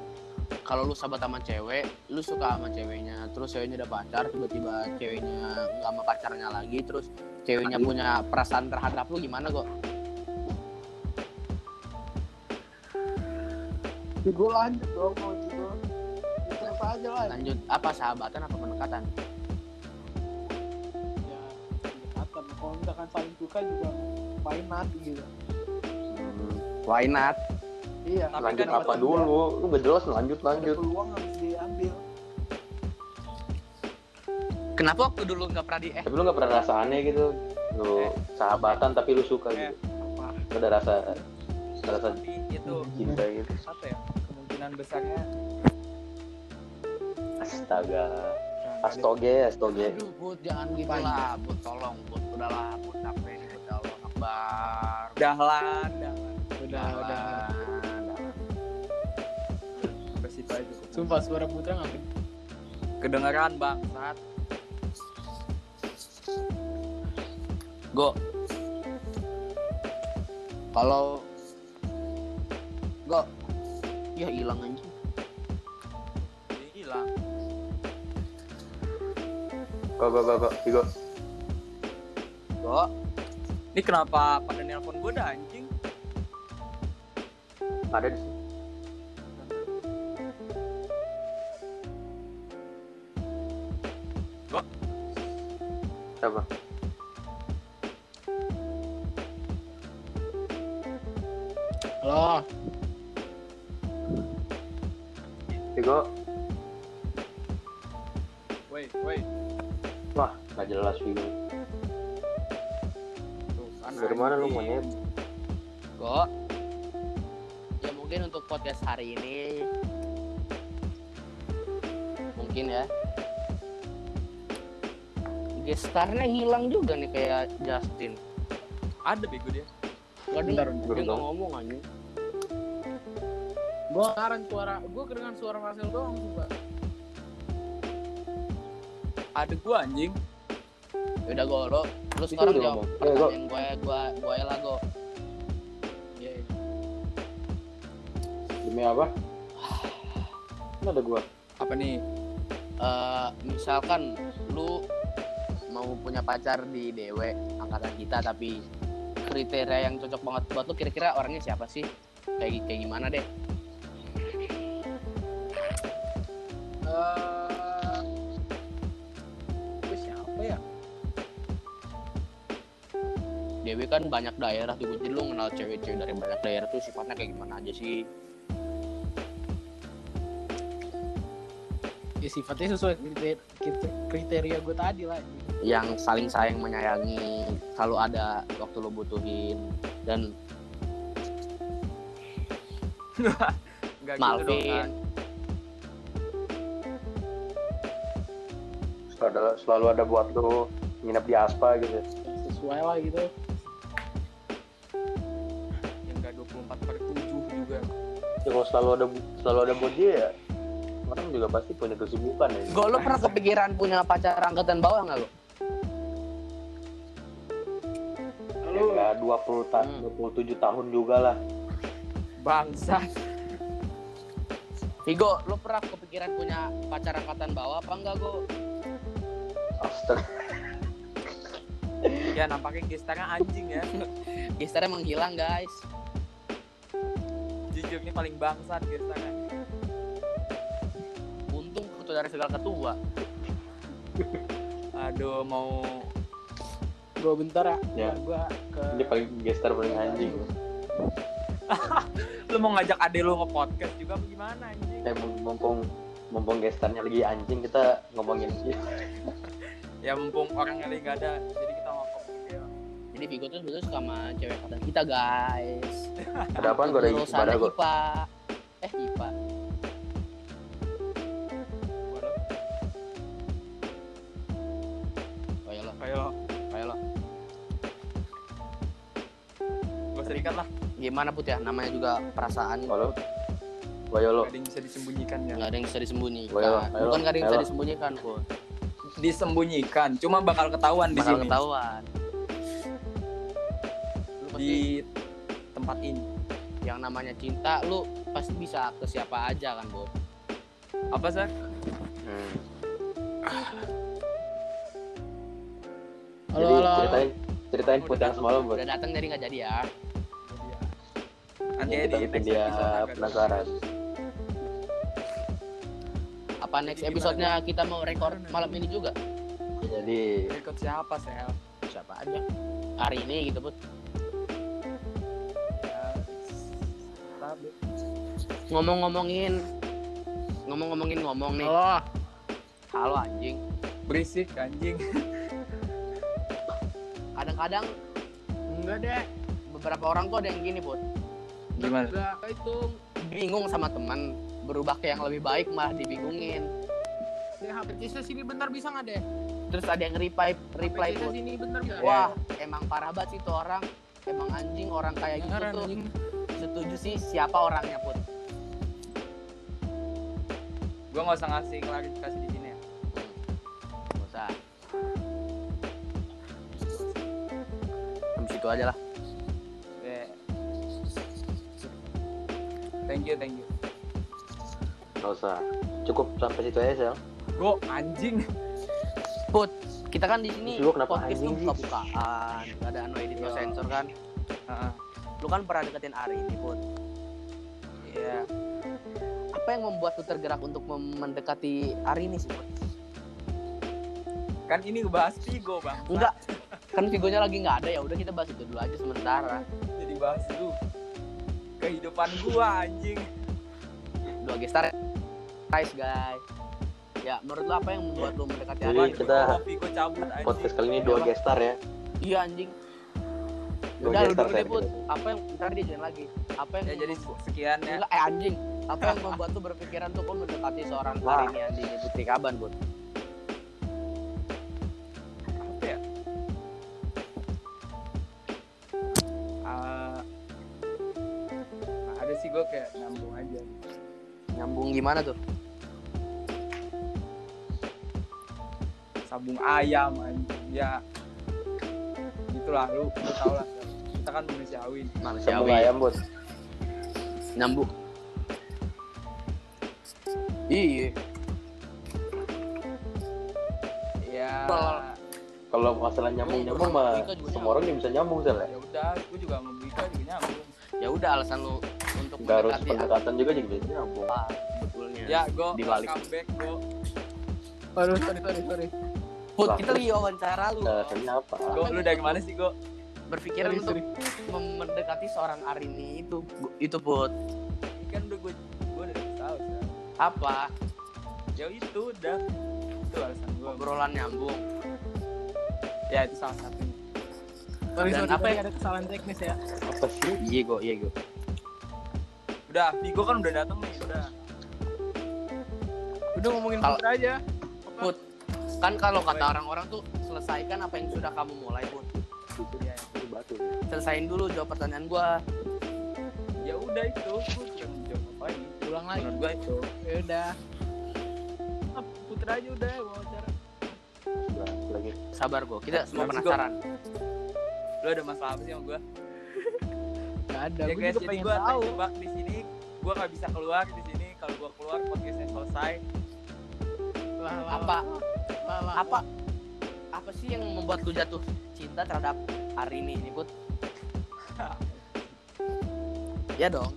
kalau lu sahabat sama cewek lu suka sama ceweknya. Terus ceweknya udah pacar tiba-tiba ceweknya nggak sama pacarnya lagi terus ceweknya punya perasaan terhadap lu gimana kok Ya gue lanjut dong gitu. Ya, Terus aja lah. lanjut apa sahabatan apa pendekatan Ya, pendekatan. Kalau misalkan saling suka juga main nanti gitu. Hmm. why not Iya. Tapi lanjut kan apa ada- dulu lu gak jelas lanjut Ada lanjut peluang harus diambil. kenapa waktu dulu nggak pernah di eh tapi lu gak pernah rasa aneh gitu lu Eh. sahabatan tapi lu suka Eh. gitu Apa? Lu ada rasa ada rasa tapi cinta gitu. Apa ya? Kemungkinan besarnya. Astaga. Astoge astoge. Aduh bud jangan gitu lah bud. Tolong bud. Udahlah bud. Capek bud. Ya Allah akbar. Dahlan dahlan Udah, udah. Dahlan. sampai situ aja Sumpah suara putra nggak kedengeran bang. Saat. Go. Kalau Go. Ya hilang anjing. hilang kok kok kok kok Igo Go. ini kenapa pada nelpon gue dah anjing ada di sini Kok? Siapa? Gestarnya hilang juga nih kayak Justin. ada bego dia Gak Bentar, dia nggak ngomong anjing. Gue sekarang suara, gue kedengan suara Marcel doang sumpah. ada gue anjing Ya Udah go lo. Itu sekarang jawab ngomong. Go. pertanyaan gue gue gue lah go. Iya. iya. Demi apa? Ini ada gua. apa nih Eh, misalkan lu mau punya pacar di DW angkatan kita tapi kriteria yang cocok banget buat lu kira-kira orangnya siapa sih? Kayak kayak gimana deh Eh, itu siapa ya? DW kan banyak daerah tuh jadi lu kenal cewek-cewek dari banyak daerah tuh sifatnya kayak gimana aja sih Ya sifatnya sesuai kriteria, kriteria gue tadi lah. yang saling sayang menyayangi selalu ada waktu lu butuhin dan Enggak gitu dong Malvin kan Ada, selalu ada buat lu nginep di aspa gitu. Sesuai lah gitu. yang enggak 24 per 7 juga Ya kalau selalu ada selalu ada buat dia ya. Orang juga pasti punya kesibukan ya. gue lu pernah kepikiran punya pacar angkatan bawah nggak lu Ya, nggak 20 ta Hmm. 27 tahun juga lah. bangsa Vigo lu pernah kepikiran punya pacar angkatan bawah apa enggak go Astaga. ya nampaknya gestarnya anjing ya gestarnya menghilang guys jujur ini paling bangsat gestarnya dari segala ketua aduh mau Gue bentar ya. Ya. Gue ke. Dia paling gestar paling anjing. lu mau ngajak ade lu nge-podcast juga apa gimana anjing Eh mumpung mumpung gestarnya lagi anjing kita ngomongin ya mumpung orangnya lagi gak ada jadi kita ngomong dia jadi Vigo tuh sebetulnya suka sama cewek angkatan kita guys Ada apaan gua ada ibadah gua. IPA eh IPA gimana put ya? Namanya juga perasaan Halo. Wayo lo. gak ada yang bisa disembunyikan ya? Nggak ada yang bisa disembunyikan. Ayo, ayo, bukan nggak ada yang bisa disembunyikan put. Disembunyikan cuma bakal ketahuan di bakal sini. ketahuan. Lu pasti di tempat ini. Yang namanya cinta lu pasti bisa ke siapa aja kan bud apa sih Hmm. Halo, Jadi halo, halo. ceritain ceritain put yang semalam buat. udah datang jadi nggak jadi ya nanti Kita di bikin dia penasaran. apa next Jadi episode-nya kita mau record malam ini juga? Jadi ikut siapa sel? Siapa aja. Hari ini gitu bud. Ya ngomong-ngomongin ngomong-ngomongin ngomong nih. Halo. halo anjing. Berisik anjing. Kadang-kadang Enggak deh. beberapa orang tuh ada yang gini bud gimana? Itu. Bingung sama teman berubah ke yang lebih baik malah dibingungin. Deh, HP Cisa sini bentar bisa nggak deh? terus ada yang reply reply bud sini bentar bisa. wah emang parah banget sih tuh orang. Emang anjing orang kayak gitu Beneran, tuh. anjing. setuju sih siapa orangnya pun. Gue nggak usah ngasih klarifikasi di sini ya. Gak usah. Sampai situ aja lah thank you thank you nggak usah. Cukup sampai situ aja sel. gue anjing Put kita kan di sini Lu kenapa podcast tuh anjing sih? buka-bukaan gak ada no edit no Iya. sensor kan Heeh. lu kan pernah deketin Ari ini Put Iya. apa yang membuat lu tergerak untuk mendekati Ari ini sih Put? kan ini ngebahas Vigo bang enggak kan Vigonya lagi nggak ada ya udah kita bahas itu dulu aja sementara jadi bahas dulu kehidupan gua anjing. Dua gestar guys guys. Ya menurut lu apa yang membuat lu mendekati Jadi Ari kita- cabut anjing. Podcast kali ini dua gestar ya. iya anjing. Dua udah lu gestar dulu deh saya. Put. Apa yang ntar dia join lagi. Apa yang ya jadi sekian ya. Eh anjing. Apa yang membuat lu berpikiran tuh kok mendekati seorang Wah. Arini Andini Putri Kaban bud kayak nyambung aja nyambung gimana tuh? Sabung ayam anjing. Ya itulah lu lu tau lah. Kita kan manusiawi. Sambung manusiawi ayam bud. nyambung. Iya. Ya. Kalau masalah nyambung nyambung mah semua orang yang bisa nyambung sel ya. ya udah gue juga mau juga nyambung. Ya udah alasan lu untuk Nggak harus pendekatan juga juga bisa nyambung. apa sebetulnya. Ya gue Di balik. comeback gue Aduh, sorry, sorry, sorry. Put kita lagi wawancara lu. Nah, ini apa? gue lu dari mana sih gue berpikiran Sorry, untuk mendekati seorang Arini itu. Itu Put. Kan udah gue gue udah tahu sih apa? Ya itu udah. Itu alasan gue obrolan nyambung. Ya itu salah satunya Sorry, Dan sorry, apa tadi ya? ada kesalahan teknis ya. Apa sih? iya go iya go udah Vigo kan udah datang nih udah Udah ngomongin Kalau- Putra aja. Put kan kalau kata orang-orang tuh selesaikan apa yang sudah kamu mulai Put ya, Itu batu. selesain dulu jawab pertanyaan gua ya udah itu jawab apa lagi Ulang lagi. menurut gue itu Ya udah. Ah, Putra aja udah wawancara. Lagi. sabar gua kita semua penasaran lu ada masalah apa sih sama gue Gak ada. ya gue guys juga jadi pengen gue tahu. terjebak di sini gue nggak bisa keluar di sini. Kalau gue keluar podcastnya selesai. Lah, lah, apa? lah. apa? Apa sih yang membuat lu jatuh cinta terhadap Arini ini? Put ya dong.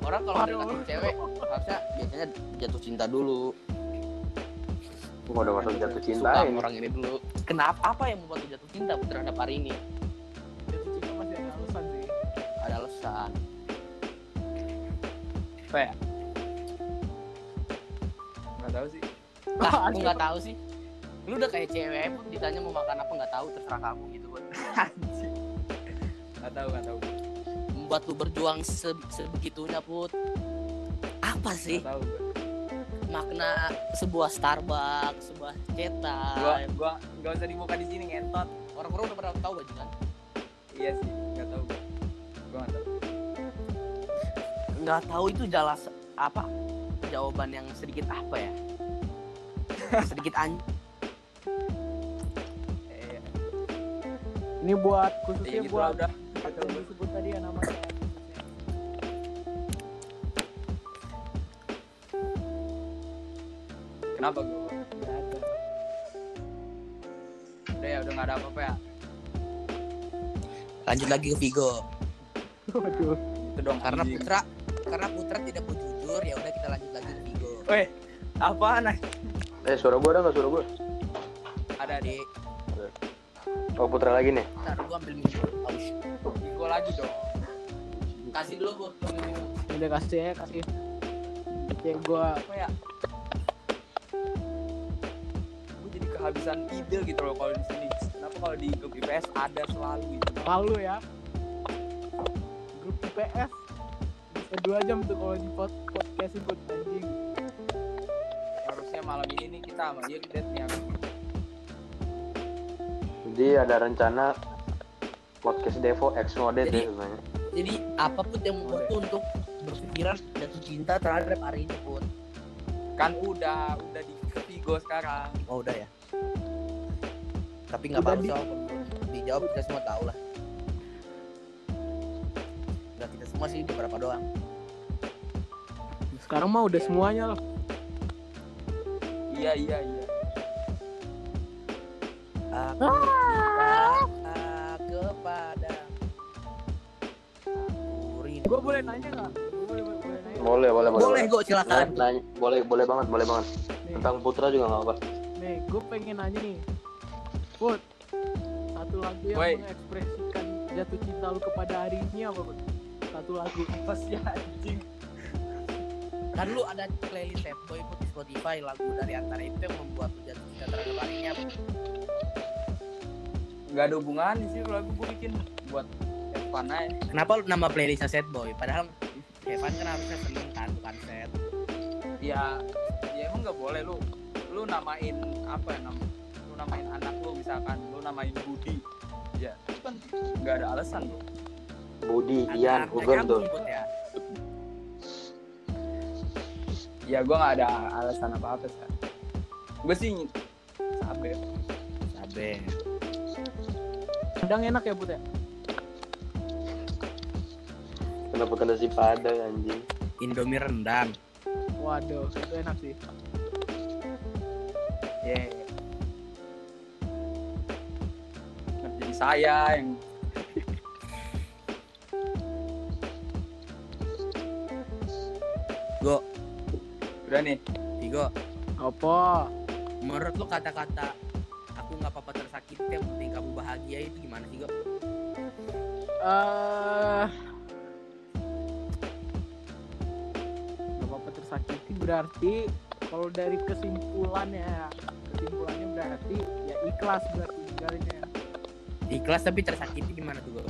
Orang kalau deketin cewek harusnya biasanya jatuh cinta dulu. Gua udah masuk jatuh cinta suka ini. sama orang ini dulu. Kenapa apa yang membuat lu jatuh cinta terhadap Arini Jatuh cinta masih ada alasan sih. ada alasan apa ya? Nggak tahu sih. Lah aku nggak tahu sih. Lu udah kayak cewek pun ditanya mau makan apa nggak tahu terserah kamu gitu. Anjing. nggak tahu nggak tahu. Membuat lu berjuang se- sebegitunya put. Apa sih? Nggak tahu gue makna sebuah Starbucks sebuah gua cetak gua nggak usah dibuka di sini ngentot. Orang-orang udah pernah tahu bajingan iya sih nggak tahu gue gua nggak tahu nggak tahu itu jelas apa? Jawaban yang sedikit apa ya? Sedikit an ini buat khususnya iya, gitu buat udah. disebut tadi ya namanya kenapa gue udah ya udah nggak ada apa-apa ya? Lanjut lagi ke Vigo. Waduh. itu dong karena Putra karena Putra tidak mau jujur, ya udah kita lanjut lagi ke Vigo. Weh, apaan? ah? Eh suara gua ada nggak suara gua? Ada di Oh Putra lagi nih. ntar gua ambil minum. Aus. Gue lagi dong. Kasih dulu gua. Udah kasih ya, kasih. Ya gua Apa ya? Gue jadi kehabisan ide gitu loh kalau di sini. Kenapa kalau di grup IPS ada selalu gitu? palu ya. Dua jam tuh kalau di pod podcast ikut anjing. Harusnya malam ini nih kita sama dia lihat nih Jadi ada rencana podcast Devo X Mode Jadi- deh sebenarnya. Jadi apa pun yang membuat tuh untuk berpikiran jatuh cinta terhadap hari ini pun. kan udah udah di Vigo sekarang. Oh udah ya. Tapi nggak apa-apa di- soal dijawab kita semua tahu lah. Udah kita semua sih beberapa doang. Sekarang mah udah semuanya loh. Iya iya iya. Aku kepada. Gua boleh nanya nggak? Boleh boleh nanya. Boleh boleh kok silakan. Nanya, boleh boleh banget boleh banget. Nih, Tentang Putra juga nggak apa. nih, gue pengen nanya nih. Put, satu lagu yang Woi. mengekspresikan jatuh cinta lu kepada hari ini apa, Put? Satu lagu. Apa sih anjing? Kan lu ada playlist sad boy di Spotify lagu dari antara itu yang membuat lu jatuh cinta terhadap hari ini apa? Gak ada hubungan sih lagu gue bikin buat Evan aja. Kenapa lu nama playlistnya sad boy? Padahal Evan kan harusnya seneng kan bukan sad. Ya ya emang nggak boleh lu lu namain apa ya nam lu namain anak lu misalkan lu namain Budi ya itu kan nggak ada alasan lu Budi, Ian, Hugo tuh. ya. Ya gue nggak ada alasan apa apa sih gue sih sabar Sabe. Kadang enak ya, Put ya? Kenapa kena si Padang anjing? Indomie rendang. Waduh, itu enak sih. ya Kenapa jadi saya yang udah nih Vigo. Apa? Menurut lu kata-kata aku nggak apa-apa tersakiti yang penting kamu bahagia itu gimana sih, Go? Eh nggak apa-apa tersakiti berarti kalau dari kesimpulannya kesimpulannya berarti ya ikhlas berarti ninggalinnya Ikhlas tapi tersakiti gimana tuh, Go?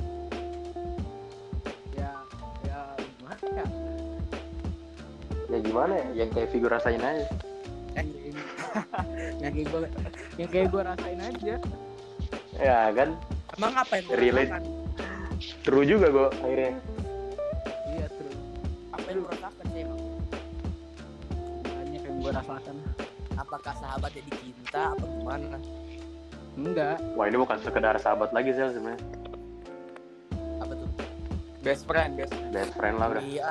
ya ya gimana ya Ya gimana ya? Yang kayak figur rasain aja. yang kayak gue yang kayak gue rasain aja Ya kan? Emang apa yang Relate. rasakan? True juga gue akhirnya. iya terus Apa yang lu rasakan sih emang? banyak yang gue rasakan Apakah sahabat jadi cinta apa gimana? enggak Wah ini bukan sekedar sahabat lagi sih sebenarnya. Apa tuh? best friend best friend. Best friend lah udah. We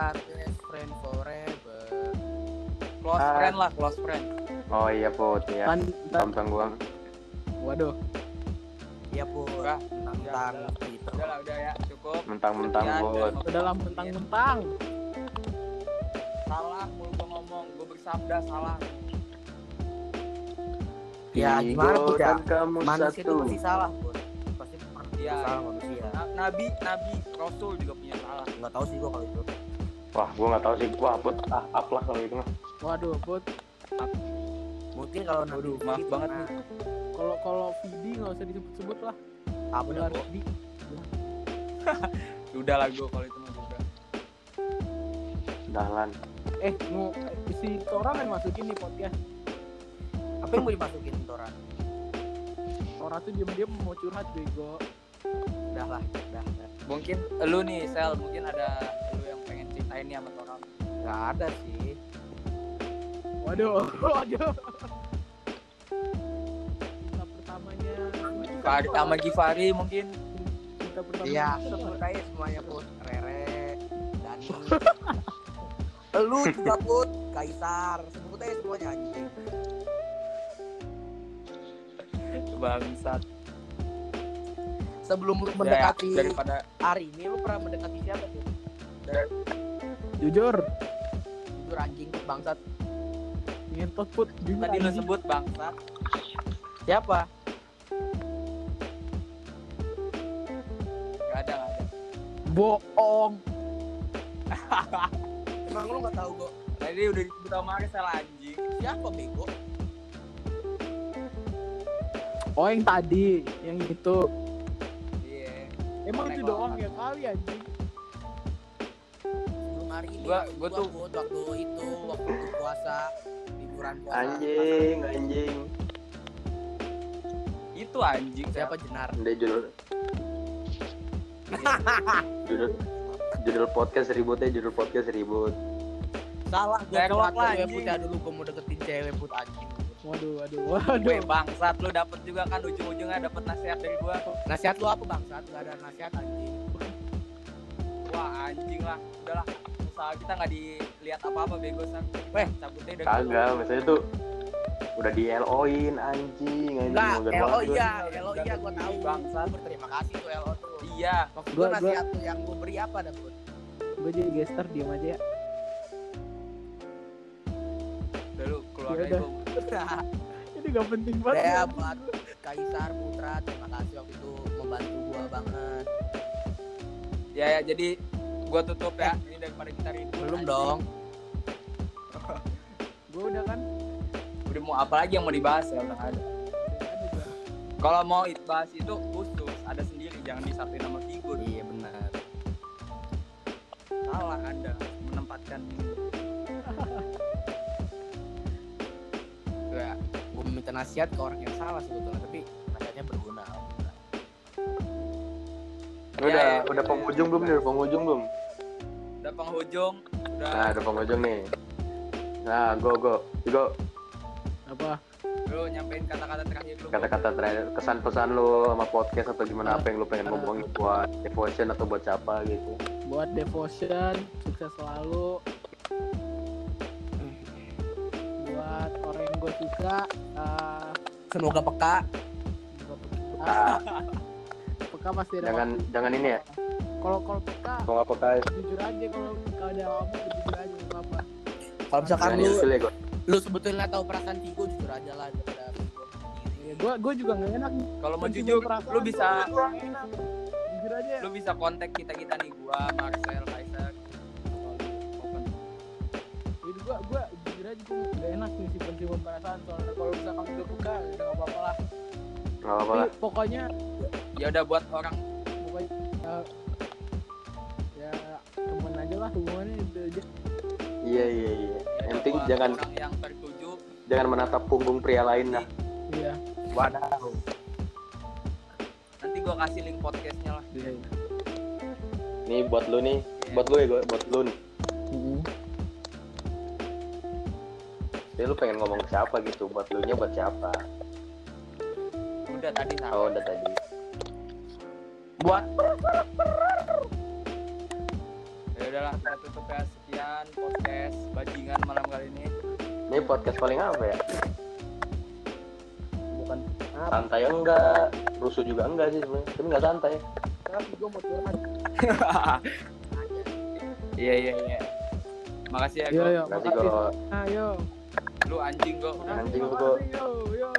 close Ah. friend lah close friend Oh iya Put ya. Tentang gua. waduh Iya. Udah, Tentang gitu. udah lah udah ya cukup Mentang-mentang Put. udah lah mentang-mentang salah mulu gua ngomong gue bersabda salah Ya gimana Vigo pun ya? Manusia itu pasti salah pun. Pasti pernah Iya. salah manusia. Na- nabi nabi rasul juga punya salah Nggak tahu sih gua kalau itu. Wah gua nggak tahu sih. Wah Put ah up lah kalau gitu mah. waduh put Mungkin kalau Waduh, itu maaf gitu, banget nah, nih. kalau kalau Vidi nggak usah disebut-sebut lah Apa dah, Gelar Bo? Vidi udah lah gue kalau itu mah udah Dahlan. eh mau si orang yang masukin nih podcast Apa yang mau dimasukin Toran? orang tuh diem-diem mau curhat bego Udah lah, udah. udah. mungkin lu nih sel mungkin ada nih sama orang Nggak ada sih. waduh waduh cinta pertamanya Gifari sama Gifari mungkin cinta pertama Iya, sebut aja semuanya pun. Rere, Dani. Lu juga put, Kaisar. Sebut aja semuanya anjing. bangsat Sebelum lu Ya, mendekati daripada hari ini lu pernah mendekati siapa tuh? Jujur. Jujur anjing bangsat. Ngentot put. Jujur tadi lu anjing. sebut bangsat Siapa? gak ada gak ada Bohong. Emang lu gak tahu kok tadi udah disebut sama Marcel anjing siapa bego? Oh yang tadi, yang itu. iya Emang Connect itu lo, doang ya kali anjing. Hari ini. Gua- gua tuh- Bud, waktu itu waktu puasa liburan puasa. Anjing, anjing. itu anjing Siapa Jenar? Dia judul judul judul podcast ributnya judul podcast ribut. Salah gue ke gue putih dulu gue mau deketin cewek put anjing. Waduh, waduh, gue waduh. bangsat lu dapet juga kan ujung-ujungnya dapet nasihat dari gua Nasihat lu apa bangsat? Gak ada nasihat anjing. wah anjing lah udahlah kita nggak dilihat apa-apa bego san Weh. cabutnya udah Kagak, misalnya tuh udah di LO-in anjing, anjing Enggak, mager LO iya, LO iya gue tahu. bangsat. Gue berterima kasih tuh LO tuh. iya Maksud gue nasihat tuh yang gue beri apa dah? Gue jadi gester diem aja ya. udah lu keluar Ya aja. Ini gak penting banget. Ya ya. buat Kaisar Putra terima kasih waktu itu membantu gue banget. ya ya jadi gua tutup ya ini daripada kita ribut Belum anjing. dong. Gue udah kan. udah mau apa lagi yang mau dibahas ya udah ada gua. kalau mau bahas itu khusus ada sendiri jangan disatuin sama figur Iya benar. salah anda menempatkan Ya, gue meminta nasihat ke orang yang salah sebetulnya tapi nasihatnya berguna. Ini udah Ya, ya, udah ya, penghujung ya. belum nih? Penghujung belum? Udah penghujung udah Nah, udah penghujung nih. Nah, go go. Go. Apa? lu nyampein kata-kata terakhir lu Kata-kata terakhir kesan pesan lu sama podcast atau gimana apa yang lu pengen Ah. ngomongin buat devotion atau buat siapa gitu. Buat devotion, sukses selalu. Buat orang yang gue suka, uh, Semoga peka. peka. Ah, Peka pasti ada. jangan jangan ini ya. Kalau kalau peka, Kok nggak peka ya? jujur aja kalau kalau ada apa jujur aja nggak apa. Kalau misalkan lu ya, lu sebetulnya tahu perasaan Vigo jujur aja lah daripada. Ya, gue gue juga nggak enak. kalau mau jujur perasaan lu bisa nggak. Jujur aja. lu bisa kontak kita kita nih gua Marcel Kaiser Kalau. Jadi gue gue jujur aja gue nggak enak nih si penciuman perasaan soalnya kalau misalkan udah peka udah nggak apa-apa lah. Nggak apa-apa pokoknya ya udah buat orang pokoknya uh, ya aja lah hubungannya itu aja. Iya iya iya. ya Yang udah penting buat jangan orang yang tertuju jangan menatap punggung pria lain lah. Iya. Waduh. nanti gua kasih link podcastnya lah Iya. iya. Nih buat lu nih, buat lu ya gue, buat lu nih. Jadi lu pengen ngomong ke siapa gitu, buat lu nya buat siapa? udah tadi sama Oh udah tadi. Buat ya udahlah kita tutup ya sekian podcast bajingan malam kali ini Ini podcast paling apa ya? bukan Santai enggak, rusuh juga enggak sih sebenarnya. Tapi enggak santai. Tapi gue mau curhat. iya iya iya makasih ya. Nanti makasih. kalau Ayo. lu anjing gua Makasih, Anjing makasih, Yo yo.